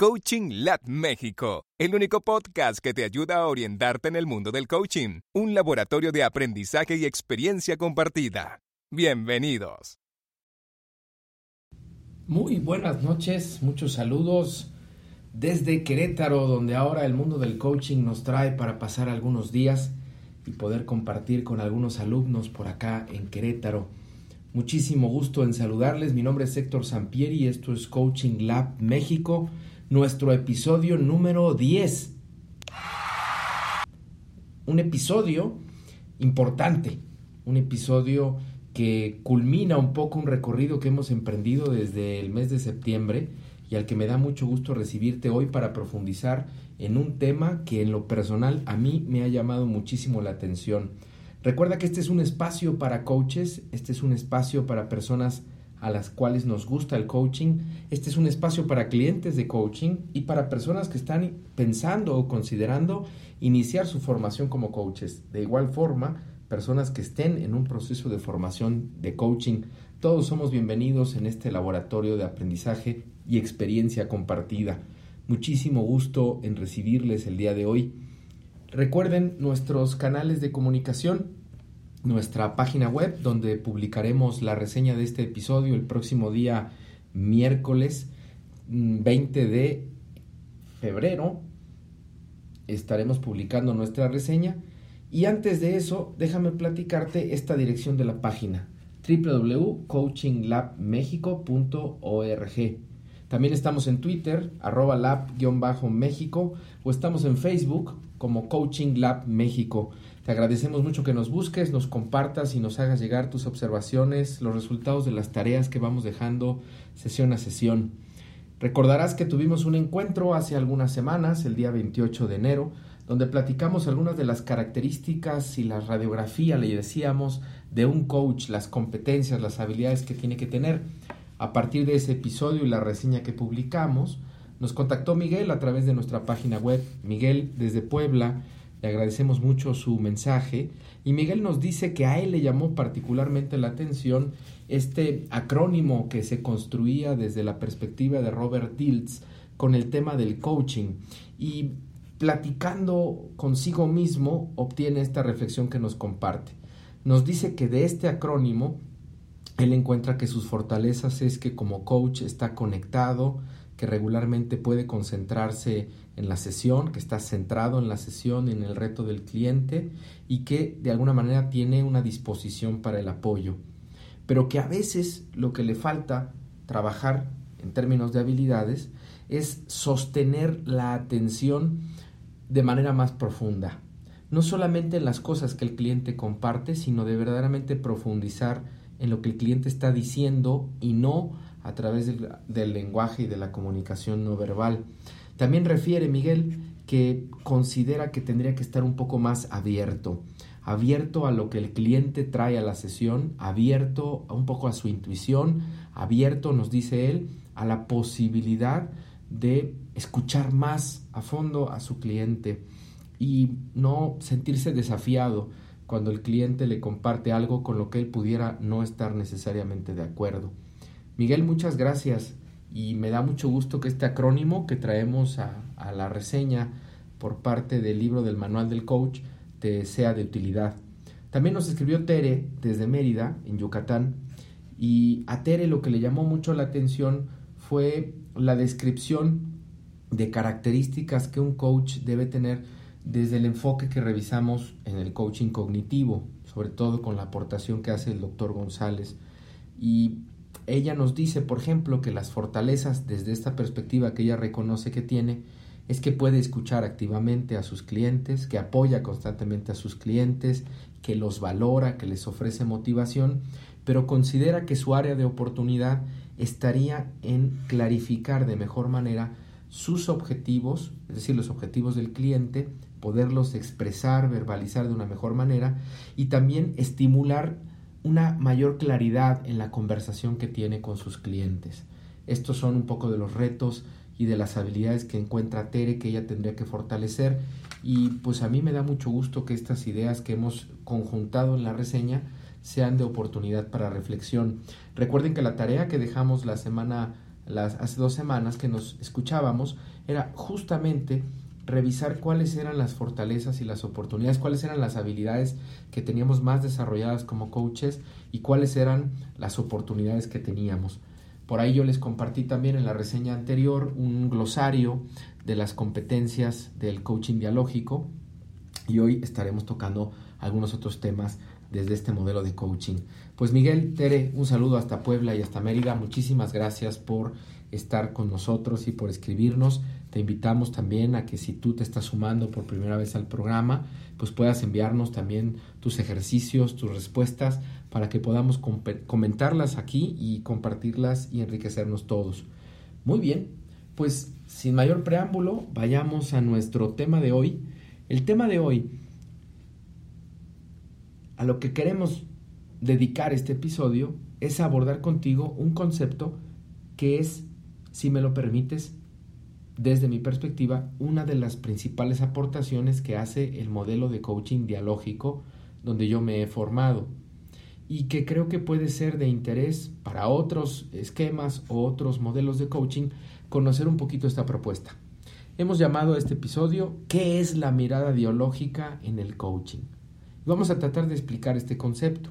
Coaching Lab México, el único podcast que te ayuda a orientarte en el mundo del coaching, un laboratorio de aprendizaje y experiencia compartida. Bienvenidos. Muy buenas noches, muchos saludos desde Querétaro, donde ahora el mundo del coaching nos trae para pasar algunos días y poder compartir con algunos alumnos por acá en Querétaro. Muchísimo gusto en saludarles. Mi nombre es Héctor Sampieri y esto es Coaching Lab México, nuestro episodio número 10. Un episodio importante, un episodio que culmina un poco un recorrido que hemos emprendido desde el mes de septiembre y al que me da mucho gusto recibirte hoy para profundizar en un tema que en lo personal a mí me ha llamado muchísimo la atención Recuerda que este es un espacio para coaches, este es un espacio para personas a las cuales nos gusta el coaching, este es un espacio para clientes de coaching y para personas que están pensando o considerando iniciar su formación como coaches. De igual forma, personas que estén en un proceso de formación de coaching, todos somos bienvenidos en este laboratorio de aprendizaje y experiencia compartida. Muchísimo gusto en recibirles el día de hoy. Recuerden nuestros canales de comunicación, nuestra página web donde publicaremos la reseña de este episodio el próximo día miércoles 20 mm, de febrero. Estaremos publicando nuestra reseña y antes de eso déjame platicarte esta dirección de la página www.coachinglabmexico.org también estamos en Twitter, arroba lab-méxico, o estamos en Facebook como Coaching México. Te agradecemos mucho que nos busques, nos compartas y nos hagas llegar tus observaciones, los resultados de las tareas que vamos dejando sesión a sesión. Recordarás que tuvimos un encuentro hace algunas semanas, el día 28 de enero, donde platicamos algunas de las características y la radiografía, le decíamos, de un coach, las competencias, las habilidades que tiene que tener. A partir de ese episodio y la reseña que publicamos, nos contactó Miguel a través de nuestra página web. Miguel desde Puebla, le agradecemos mucho su mensaje y Miguel nos dice que a él le llamó particularmente la atención este acrónimo que se construía desde la perspectiva de Robert Diltz con el tema del coaching y platicando consigo mismo obtiene esta reflexión que nos comparte. Nos dice que de este acrónimo él encuentra que sus fortalezas es que como coach está conectado, que regularmente puede concentrarse en la sesión, que está centrado en la sesión, en el reto del cliente y que de alguna manera tiene una disposición para el apoyo. Pero que a veces lo que le falta trabajar en términos de habilidades es sostener la atención de manera más profunda. No solamente en las cosas que el cliente comparte, sino de verdaderamente profundizar en lo que el cliente está diciendo y no a través del, lenguaje y de la comunicación no verbal. También refiere Miguel que considera que tendría que estar un poco más abierto, abierto a lo que el cliente trae a la sesión, abierto un poco a su intuición, abierto, nos dice él, a la posibilidad de escuchar más a fondo a su cliente y no sentirse desafiado cuando el cliente le comparte algo con lo que él pudiera no estar necesariamente de acuerdo. Miguel, muchas gracias y me da mucho gusto que este acrónimo que traemos a, la reseña por parte del libro del manual del coach te sea de utilidad. También nos escribió Tere desde Mérida, en Yucatán, y a Tere lo que le llamó mucho la atención fue la descripción de características que un coach debe tener desde el enfoque que revisamos en el coaching cognitivo, sobre todo con la aportación que hace el doctor González. Y ella nos dice, por ejemplo, que las fortalezas desde esta perspectiva que ella reconoce que tiene, es que puede escuchar activamente a sus clientes, que apoya constantemente a sus clientes, que los valora, que les ofrece motivación, pero considera que su área de oportunidad estaría en clarificar de mejor manera sus objetivos, es decir, los objetivos del cliente, poderlos expresar, verbalizar de una mejor manera y también estimular una mayor claridad en la conversación que tiene con sus clientes. Estos son un poco de los retos y de las habilidades que encuentra Tere que ella tendría que fortalecer y pues a mí me da mucho gusto que estas ideas que hemos conjuntado en la reseña sean de oportunidad para reflexión. Recuerden que la tarea que dejamos la semana las, hace dos semanas que nos escuchábamos era justamente revisar cuáles eran las fortalezas y las oportunidades, cuáles eran las habilidades que teníamos más desarrolladas como coaches y cuáles eran las oportunidades que teníamos. Por ahí yo les compartí también en la reseña anterior un glosario de las competencias del coaching dialógico y hoy estaremos tocando algunos otros temas desde este modelo de coaching. Pues Miguel, Tere, un saludo hasta Puebla y hasta Mérida. Muchísimas gracias por estar con nosotros y por escribirnos. Te invitamos también a que si tú te estás sumando por primera vez al programa, pues puedas enviarnos también tus ejercicios, tus respuestas, para que podamos comentarlas aquí y compartirlas y enriquecernos todos. Muy bien, pues sin mayor preámbulo, vayamos a nuestro tema de hoy. El tema de hoy, a lo que queremos dedicar este episodio, es abordar contigo un concepto que es, si me lo permites, desde mi perspectiva, una de las principales aportaciones que hace el modelo de coaching dialógico donde yo me he formado y que creo que puede ser de interés para otros esquemas o otros modelos de coaching conocer un poquito esta propuesta. Hemos llamado a este episodio ¿Qué es la mirada dialógica en el coaching? Vamos a tratar de explicar este concepto.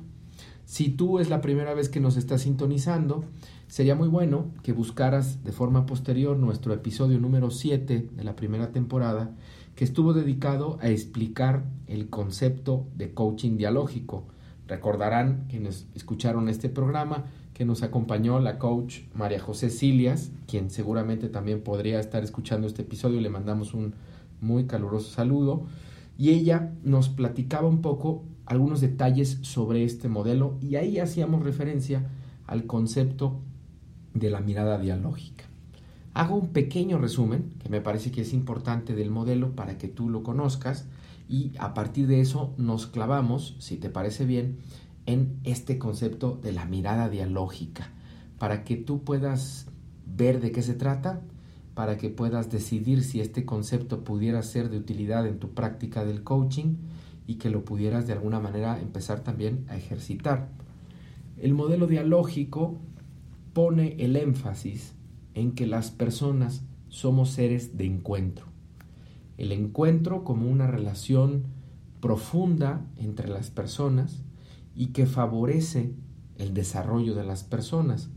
Si tú es la primera vez que nos estás sintonizando, Sería muy bueno que buscaras de forma posterior nuestro episodio número 7 de la primera temporada, que estuvo dedicado a explicar el concepto de coaching dialógico. Recordarán quienes escucharon este programa que nos acompañó la coach María José Silias, quien seguramente también podría estar escuchando este episodio. Le mandamos un muy caluroso saludo. Y ella nos platicaba un poco algunos detalles sobre este modelo y ahí hacíamos referencia al concepto de la mirada dialógica. Hago un pequeño resumen, que me parece que es importante del modelo para que tú lo conozcas y a partir de eso nos clavamos, si te parece bien, en este concepto de la mirada dialógica, para que tú puedas ver de qué se trata, para que puedas decidir si este concepto pudiera ser de utilidad en tu práctica del coaching y que lo pudieras de alguna manera empezar también a ejercitar. El modelo dialógico pone el énfasis en que las personas somos seres de encuentro. El encuentro como una relación profunda entre las personas y que favorece el desarrollo de las personas.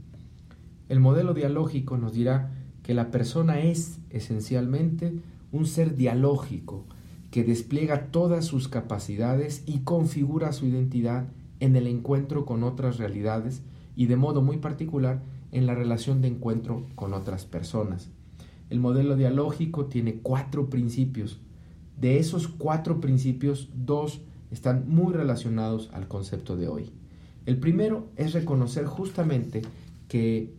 El modelo dialógico nos dirá que la persona es esencialmente un ser dialógico que despliega todas sus capacidades y configura su identidad en el encuentro con otras realidades y de modo muy particular en la relación de encuentro con otras personas. El modelo dialógico tiene cuatro principios. De esos cuatro principios, dos están muy relacionados al concepto de hoy. El primero es reconocer justamente que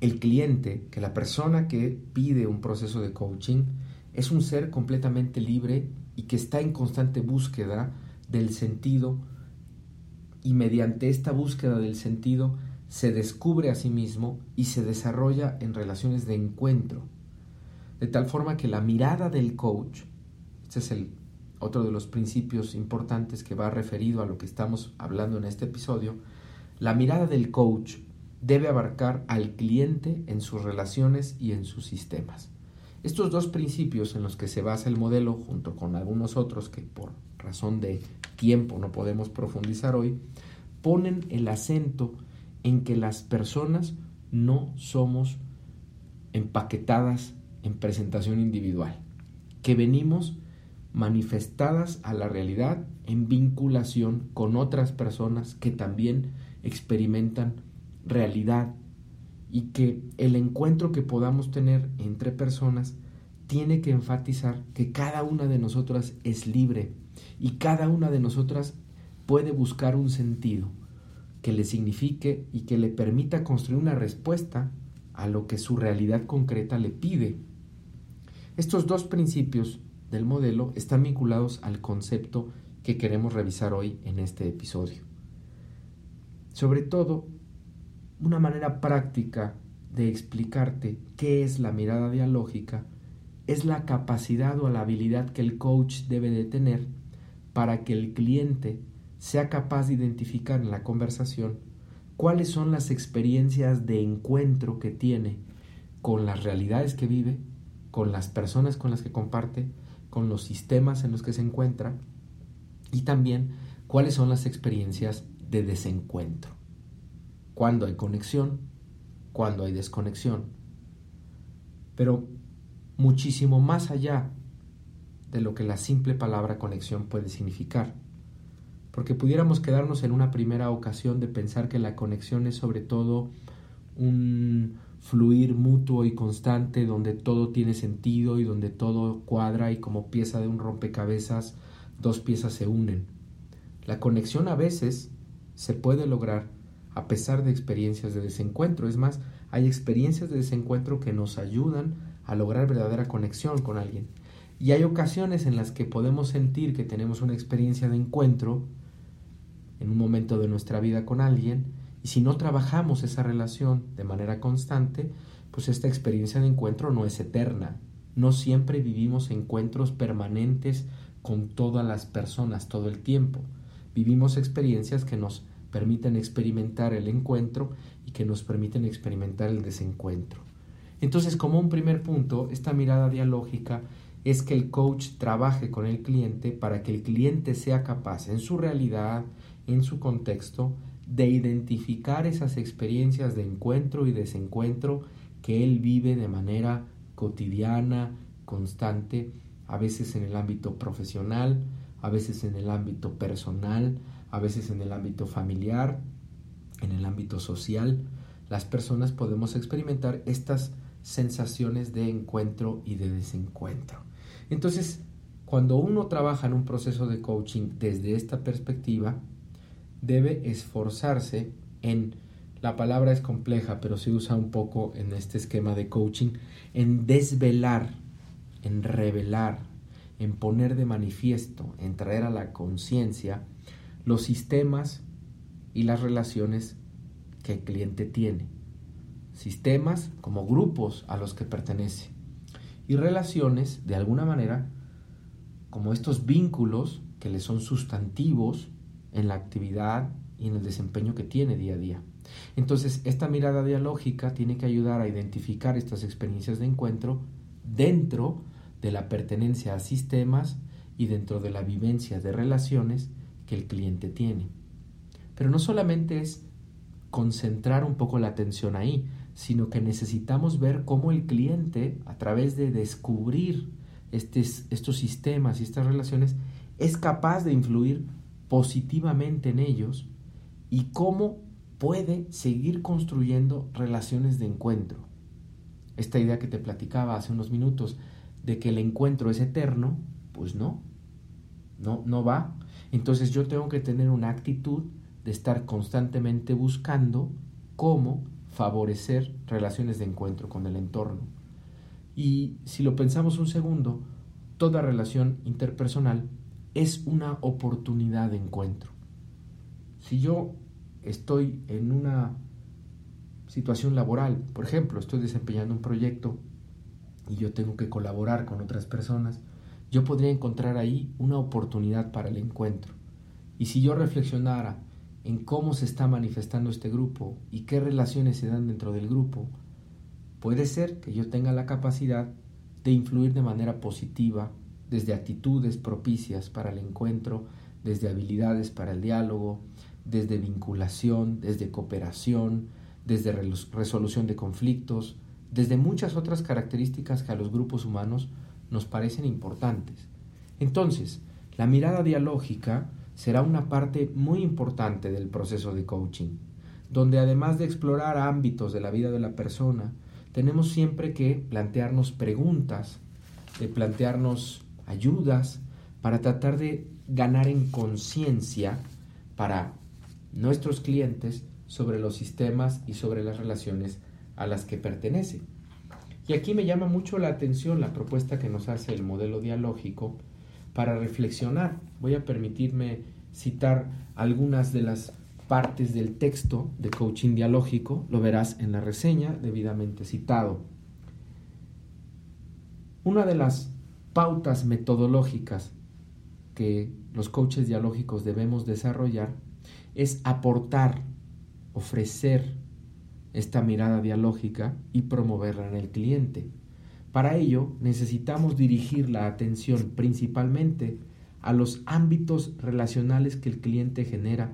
el cliente, que la persona que pide un proceso de coaching, es un ser completamente libre y que está en constante búsqueda del sentido y mediante esta búsqueda del sentido se descubre a sí mismo y se desarrolla en relaciones de encuentro. De tal forma que la mirada del coach, este es el otro de los principios importantes que va referido a lo que estamos hablando en este episodio, la mirada del coach debe abarcar al cliente en sus relaciones y en sus sistemas. Estos dos principios en los que se basa el modelo, junto con algunos otros que por razón de tiempo no podemos profundizar hoy, ponen el acento en que las personas no somos empaquetadas en presentación individual, que venimos manifestadas a la realidad en vinculación con otras personas que también experimentan realidad y que el encuentro que podamos tener entre personas tiene que enfatizar que cada una de nosotras es libre y cada una de nosotras puede buscar un sentido que le signifique y que le permita construir una respuesta a lo que su realidad concreta le pide. Estos dos principios del modelo están vinculados al concepto que queremos revisar hoy en este episodio. Sobre todo, una manera práctica de explicarte qué es la mirada dialógica es la capacidad o la habilidad que el coach debe de tener para que el cliente sea capaz de identificar en la conversación cuáles son las experiencias de encuentro que tiene con las realidades que vive, con las personas con las que comparte, con los sistemas en los que se encuentra y también cuáles son las experiencias de desencuentro. Cuando hay conexión, cuando hay desconexión. Pero muchísimo más allá de lo que la simple palabra conexión puede significar. Porque pudiéramos quedarnos en una primera ocasión de pensar que la conexión es sobre todo un fluir mutuo y constante donde todo tiene sentido y donde todo cuadra y como pieza de un rompecabezas dos piezas se unen. La conexión a veces se puede lograr a pesar de experiencias de desencuentro. Es más, hay experiencias de desencuentro que nos ayudan a lograr verdadera conexión con alguien. Y hay ocasiones en las que podemos sentir que tenemos una experiencia de encuentro en un momento de nuestra vida con alguien y si no trabajamos esa relación de manera constante, pues esta experiencia de encuentro no es eterna. No siempre vivimos encuentros permanentes con todas las personas todo el tiempo. Vivimos experiencias que nos permiten experimentar el encuentro y que nos permiten experimentar el desencuentro. Entonces, como un primer punto, esta mirada dialógica es que el coach trabaje con el cliente para que el cliente sea capaz en su realidad, en su contexto, de identificar esas experiencias de encuentro y desencuentro que él vive de manera cotidiana, constante, a veces en el ámbito profesional, a veces en el ámbito personal, a veces en el ámbito familiar, en el ámbito social. Las personas podemos experimentar estas sensaciones de encuentro y de desencuentro. Entonces, cuando uno trabaja en un proceso de coaching desde esta perspectiva, debe esforzarse en, la palabra es compleja, pero se usa un poco en este esquema de coaching, en desvelar, en revelar, en poner de manifiesto, en traer a la conciencia los sistemas y las relaciones que el cliente tiene. Sistemas como grupos a los que pertenece y relaciones, de alguna manera, como estos vínculos que le son sustantivos en la actividad y en el desempeño que tiene día a día. Entonces, esta mirada dialógica tiene que ayudar a identificar estas experiencias de encuentro dentro de la pertenencia a sistemas y dentro de la vivencia de relaciones que el cliente tiene. Pero no solamente es concentrar un poco la atención ahí, sino que necesitamos ver cómo el cliente, a través de descubrir estos sistemas y estas relaciones, es capaz de influir positivamente en ellos y cómo puede seguir construyendo relaciones de encuentro. Esta idea que te platicaba hace unos minutos de que el encuentro es eterno, pues no, no, no va. Entonces yo tengo que tener una actitud de estar constantemente buscando cómo favorecer relaciones de encuentro con el entorno. Y si lo pensamos un segundo, toda relación interpersonal es una oportunidad de encuentro. Si yo estoy en una situación laboral, por ejemplo, estoy desempeñando un proyecto y yo tengo que colaborar con otras personas, yo podría encontrar ahí una oportunidad para el encuentro. Y si yo reflexionara en cómo se está manifestando este grupo y qué relaciones se dan dentro del grupo, puede ser que yo tenga la capacidad de influir de manera positiva desde actitudes propicias para el encuentro, desde habilidades para el diálogo, desde vinculación, desde cooperación, desde resolución de conflictos, desde muchas otras características que a los grupos humanos nos parecen importantes. Entonces, la mirada dialógica será una parte muy importante del proceso de coaching, donde además de explorar ámbitos de la vida de la persona, tenemos siempre que plantearnos preguntas, de plantearnos ayudas para tratar de ganar en conciencia para nuestros clientes sobre los sistemas y sobre las relaciones a las que pertenece. Y aquí me llama mucho la atención la propuesta que nos hace el modelo dialógico para reflexionar. Voy a permitirme citar algunas de las partes del texto de coaching dialógico, lo verás en la reseña debidamente citado. Una de las pautas metodológicas que los coaches dialógicos debemos desarrollar es aportar, ofrecer esta mirada dialógica y promoverla en el cliente. Para ello necesitamos dirigir la atención principalmente a los ámbitos relacionales que el cliente genera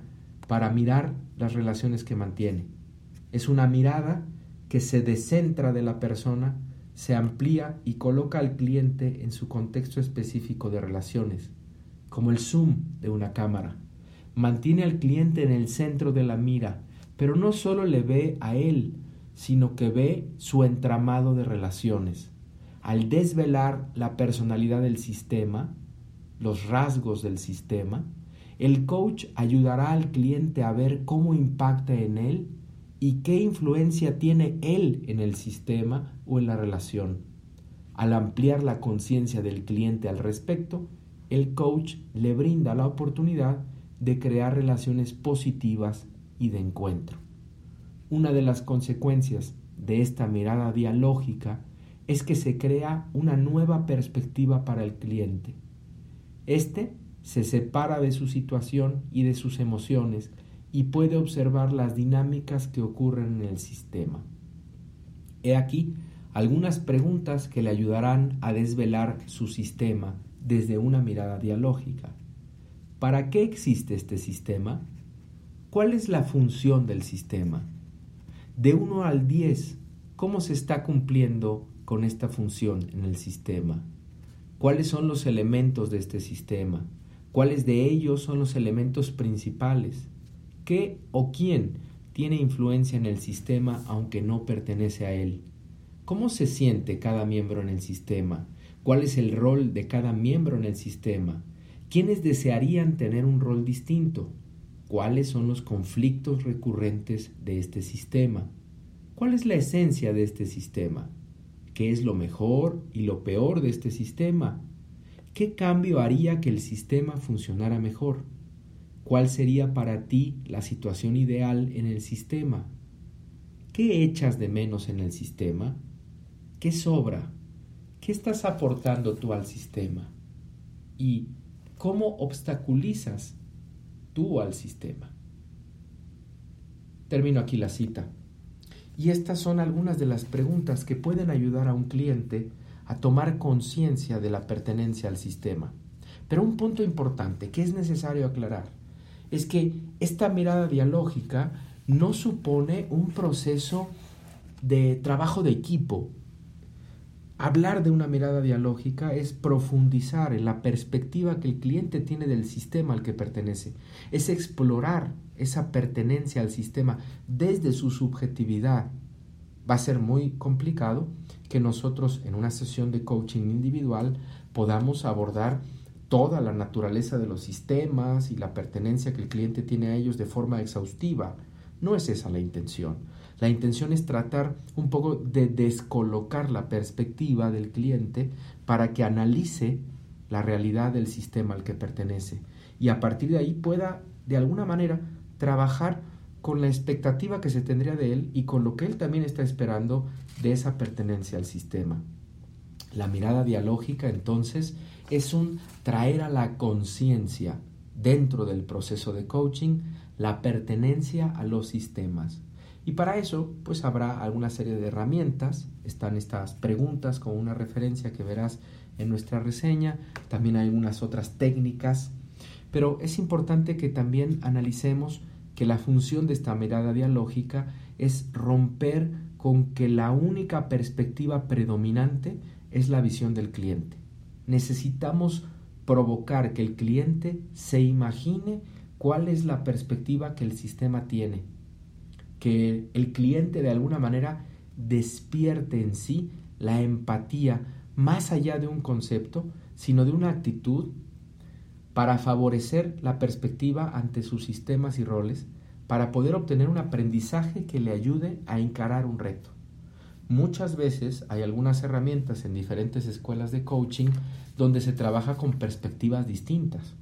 para mirar las relaciones que mantiene. Es una mirada que se descentra de la persona, se amplía y coloca al cliente en su contexto específico de relaciones, como el zoom de una cámara. Mantiene al cliente en el centro de la mira, pero no solo le ve a él, sino que ve su entramado de relaciones. Al desvelar la personalidad del sistema, los rasgos del sistema, el coach ayudará al cliente a ver cómo impacta en él y qué influencia tiene él en el sistema o en la relación. Al ampliar la conciencia del cliente al respecto, el coach le brinda la oportunidad de crear relaciones positivas y de encuentro. Una de las consecuencias de esta mirada dialógica es que se crea una nueva perspectiva para el cliente. Este se separa de su situación y de sus emociones y puede observar las dinámicas que ocurren en el sistema. He aquí algunas preguntas que le ayudarán a desvelar su sistema desde una mirada dialógica. ¿Para qué existe este sistema? ¿Cuál es la función del sistema? De 1 al 10, ¿cómo se está cumpliendo con esta función en el sistema? ¿Cuáles son los elementos de este sistema? ¿Cuáles de ellos son los elementos principales? ¿Qué o quién tiene influencia en el sistema aunque no pertenece a él? ¿Cómo se siente cada miembro en el sistema? ¿Cuál es el rol de cada miembro en el sistema? ¿Quiénes desearían tener un rol distinto? ¿Cuáles son los conflictos recurrentes de este sistema? ¿Cuál es la esencia de este sistema? ¿Qué es lo mejor y lo peor de este sistema? ¿Qué cambio haría que el sistema funcionara mejor? ¿Cuál sería para ti la situación ideal en el sistema? ¿Qué echas de menos en el sistema? ¿Qué sobra? ¿Qué estás aportando tú al sistema? ¿Y cómo obstaculizas tú al sistema? Termino aquí la cita. Y estas son algunas de las preguntas que pueden ayudar a un cliente a tomar conciencia de la pertenencia al sistema. Pero un punto importante que es necesario aclarar es que esta mirada dialógica no supone un proceso de trabajo de equipo. Hablar de una mirada dialógica es profundizar en la perspectiva que el cliente tiene del sistema al que pertenece, es explorar esa pertenencia al sistema desde su subjetividad. Va a ser muy complicado que nosotros en una sesión de coaching individual podamos abordar toda la naturaleza de los sistemas y la pertenencia que el cliente tiene a ellos de forma exhaustiva. No es esa la intención. La intención es tratar un poco de descolocar la perspectiva del cliente para que analice la realidad del sistema al que pertenece y a partir de ahí pueda de alguna manera trabajar con la expectativa que se tendría de él y con lo que él también está esperando de esa pertenencia al sistema. La mirada dialógica entonces es un traer a la conciencia dentro del proceso de coaching la pertenencia a los sistemas. Y para eso, pues habrá alguna serie de herramientas. Están estas preguntas con una referencia que verás en nuestra reseña. También hay algunas otras técnicas. Pero es importante que también analicemos que la función de esta mirada dialógica es romper con que la única perspectiva predominante es la visión del cliente necesitamos provocar que el cliente se imagine cuál es la perspectiva que el sistema tiene, que el cliente de alguna manera despierte en sí la empatía más allá de un concepto, sino de una actitud para favorecer la perspectiva ante sus sistemas y roles, para poder obtener un aprendizaje que le ayude a encarar un reto. Muchas veces hay algunas herramientas en diferentes escuelas de coaching donde se trabaja con perspectivas distintas.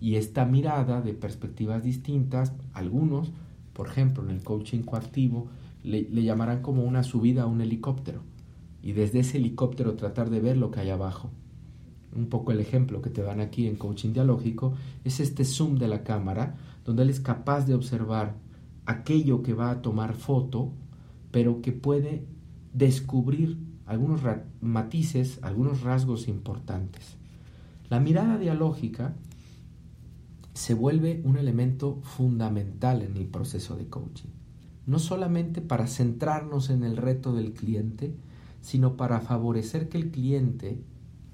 Y esta mirada de perspectivas distintas, algunos, por ejemplo, en el coaching coactivo, le, llamarán como una subida a un helicóptero. Y desde ese helicóptero tratar de ver lo que hay abajo. Un poco el ejemplo que te dan aquí en coaching dialógico es este zoom de la cámara, donde él es capaz de observar aquello que va a tomar foto pero que puede descubrir algunos matices, algunos rasgos importantes. La mirada dialógica se vuelve un elemento fundamental en el proceso de coaching, no solamente para centrarnos en el reto del cliente, sino para favorecer que el cliente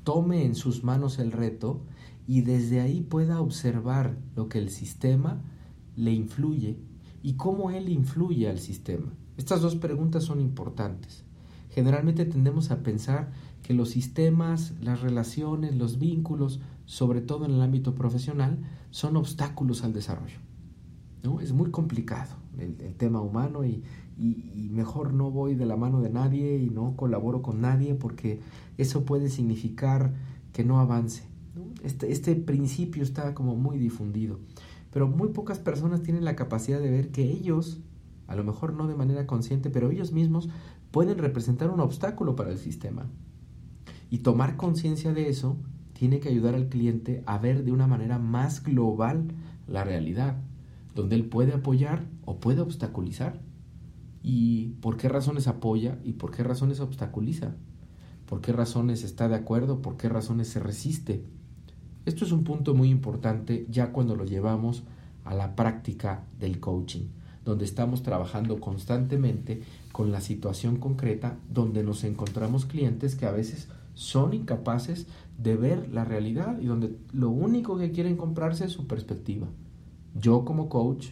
tome en sus manos el reto y desde ahí pueda observar lo que el sistema le influye y cómo él influye al sistema. Estas dos preguntas son importantes. Generalmente tendemos a pensar que los sistemas, las relaciones, los vínculos, sobre todo en el ámbito profesional, son obstáculos al desarrollo. ¿no? Es muy complicado el, tema humano y, mejor no voy de la mano de nadie y no colaboro con nadie porque eso puede significar que no avance. Este, este principio está como muy difundido, pero muy pocas personas tienen la capacidad de ver que ellos, a lo mejor no de manera consciente, pero ellos mismos pueden representar un obstáculo para el sistema. Y tomar conciencia de eso tiene que ayudar al cliente a ver de una manera más global la realidad, donde él puede apoyar o puede obstaculizar. ¿Y por qué razones apoya y por qué razones obstaculiza? ¿Por qué razones está de acuerdo? ¿Por qué razones se resiste? Esto es un punto muy importante ya cuando lo llevamos a la práctica del coaching, donde estamos trabajando constantemente con la situación concreta donde nos encontramos clientes que a veces son incapaces de ver la realidad y donde lo único que quieren comprarse es su perspectiva. Yo como coach,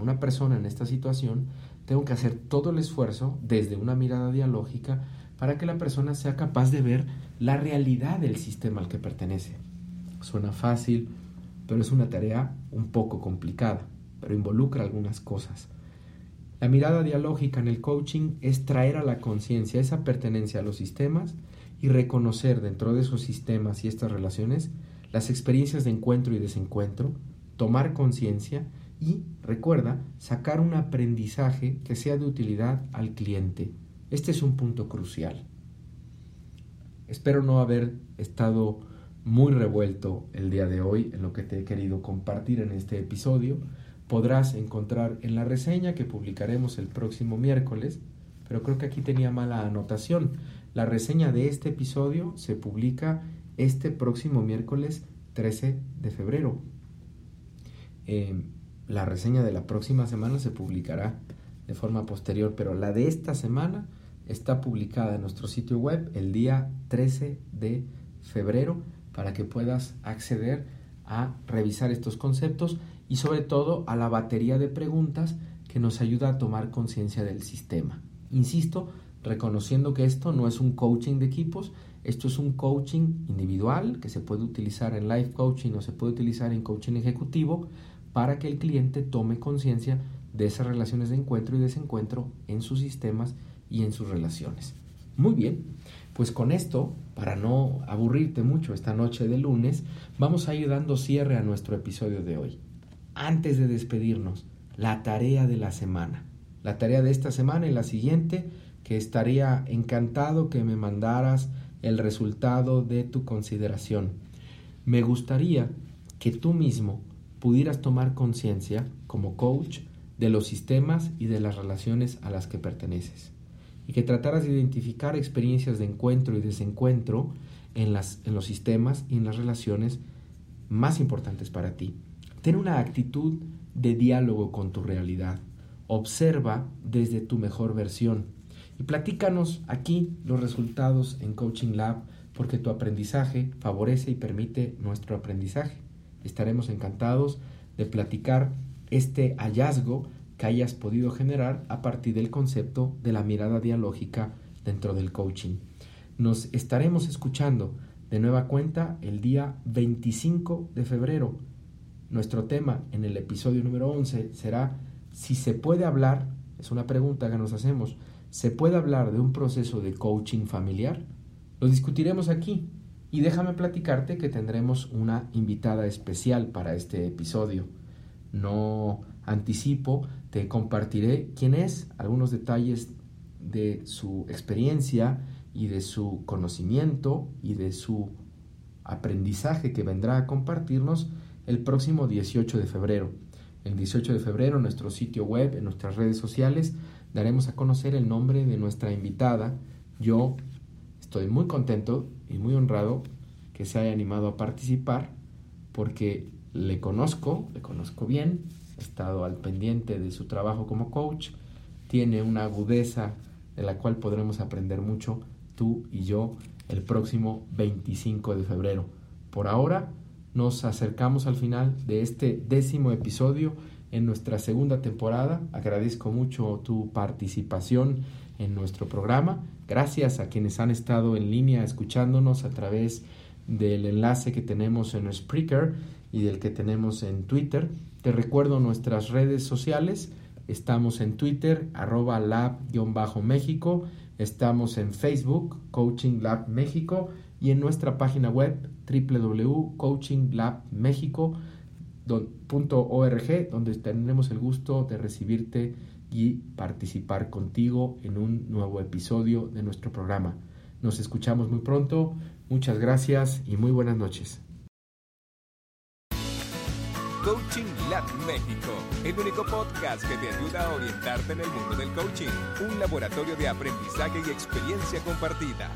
una persona en esta situación, tengo que hacer todo el esfuerzo desde una mirada dialógica para que la persona sea capaz de ver la realidad del sistema al que pertenece. Suena fácil, pero es una tarea un poco complicada, pero involucra algunas cosas. La mirada dialógica en el coaching es traer a la conciencia esa pertenencia a los sistemas y reconocer dentro de esos sistemas y estas relaciones las experiencias de encuentro y desencuentro, tomar conciencia y, recuerda, sacar un aprendizaje que sea de utilidad al cliente. Este es un punto crucial. Espero no haber estado muy revuelto el día de hoy en lo que te he querido compartir en este episodio podrás encontrar en la reseña que publicaremos el próximo miércoles, pero creo que aquí tenía mala anotación. La reseña de este episodio se publica este próximo miércoles 13 de febrero. Eh, la reseña de la próxima semana se publicará de forma posterior, pero la de esta semana está publicada en nuestro sitio web el día 13 de febrero para que puedas acceder a revisar estos conceptos y sobre todo a la batería de preguntas que nos ayuda a tomar conciencia del sistema. Insisto, reconociendo que esto no es un coaching de equipos, esto es un coaching individual que se puede utilizar en life coaching o se puede utilizar en coaching ejecutivo para que el cliente tome conciencia de esas relaciones de encuentro y desencuentro en sus sistemas y en sus relaciones. Muy bien, pues con esto, para no aburrirte mucho esta noche de lunes, vamos a ir dando cierre a nuestro episodio de hoy antes de despedirnos, la tarea de la semana. La tarea de esta semana y la siguiente, que estaría encantado que me mandaras el resultado de tu consideración. Me gustaría que tú mismo pudieras tomar conciencia como coach de los sistemas y de las relaciones a las que perteneces y que trataras de identificar experiencias de encuentro y desencuentro en, las, en los sistemas y en las relaciones más importantes para ti. Ten una actitud de diálogo con tu realidad. Observa desde tu mejor versión. Y platícanos aquí los resultados en Coaching Lab porque tu aprendizaje favorece y permite nuestro aprendizaje. Estaremos encantados de platicar este hallazgo que hayas podido generar a partir del concepto de la mirada dialógica dentro del coaching. Nos estaremos escuchando de nueva cuenta el día 25 de febrero nuestro tema en el episodio número 11 será si se puede hablar, es una pregunta que nos hacemos, ¿se puede hablar de un proceso de coaching familiar? Lo discutiremos aquí y déjame platicarte que tendremos una invitada especial para este episodio. No anticipo, te compartiré quién es, algunos detalles de su experiencia y de su conocimiento y de su aprendizaje que vendrá a compartirnos el próximo 18 de febrero. El 18 de febrero en nuestro sitio web, en nuestras redes sociales, daremos a conocer el nombre de nuestra invitada. Yo estoy muy contento y muy honrado que se haya animado a participar porque le conozco, le conozco bien, he estado al pendiente de su trabajo como coach, tiene una agudeza de la cual podremos aprender mucho tú y yo el próximo 25 de febrero. Por ahora nos acercamos al final de este décimo episodio en nuestra segunda temporada. Agradezco mucho tu participación en nuestro programa. Gracias a quienes han estado en línea escuchándonos a través del enlace que tenemos en Spreaker y del que tenemos en Twitter. Te recuerdo nuestras redes sociales. Estamos en Twitter, arroba lab-méxico. Estamos en Facebook, Coaching Lab México. Y en nuestra página web, www.coachinglabmexico.org, donde tendremos el gusto de recibirte y participar contigo en un nuevo episodio de nuestro programa. Nos escuchamos muy pronto. Muchas gracias y muy buenas noches. Coaching Lab México, el único podcast que te ayuda a orientarte en el mundo del coaching, un laboratorio de aprendizaje y experiencia compartida.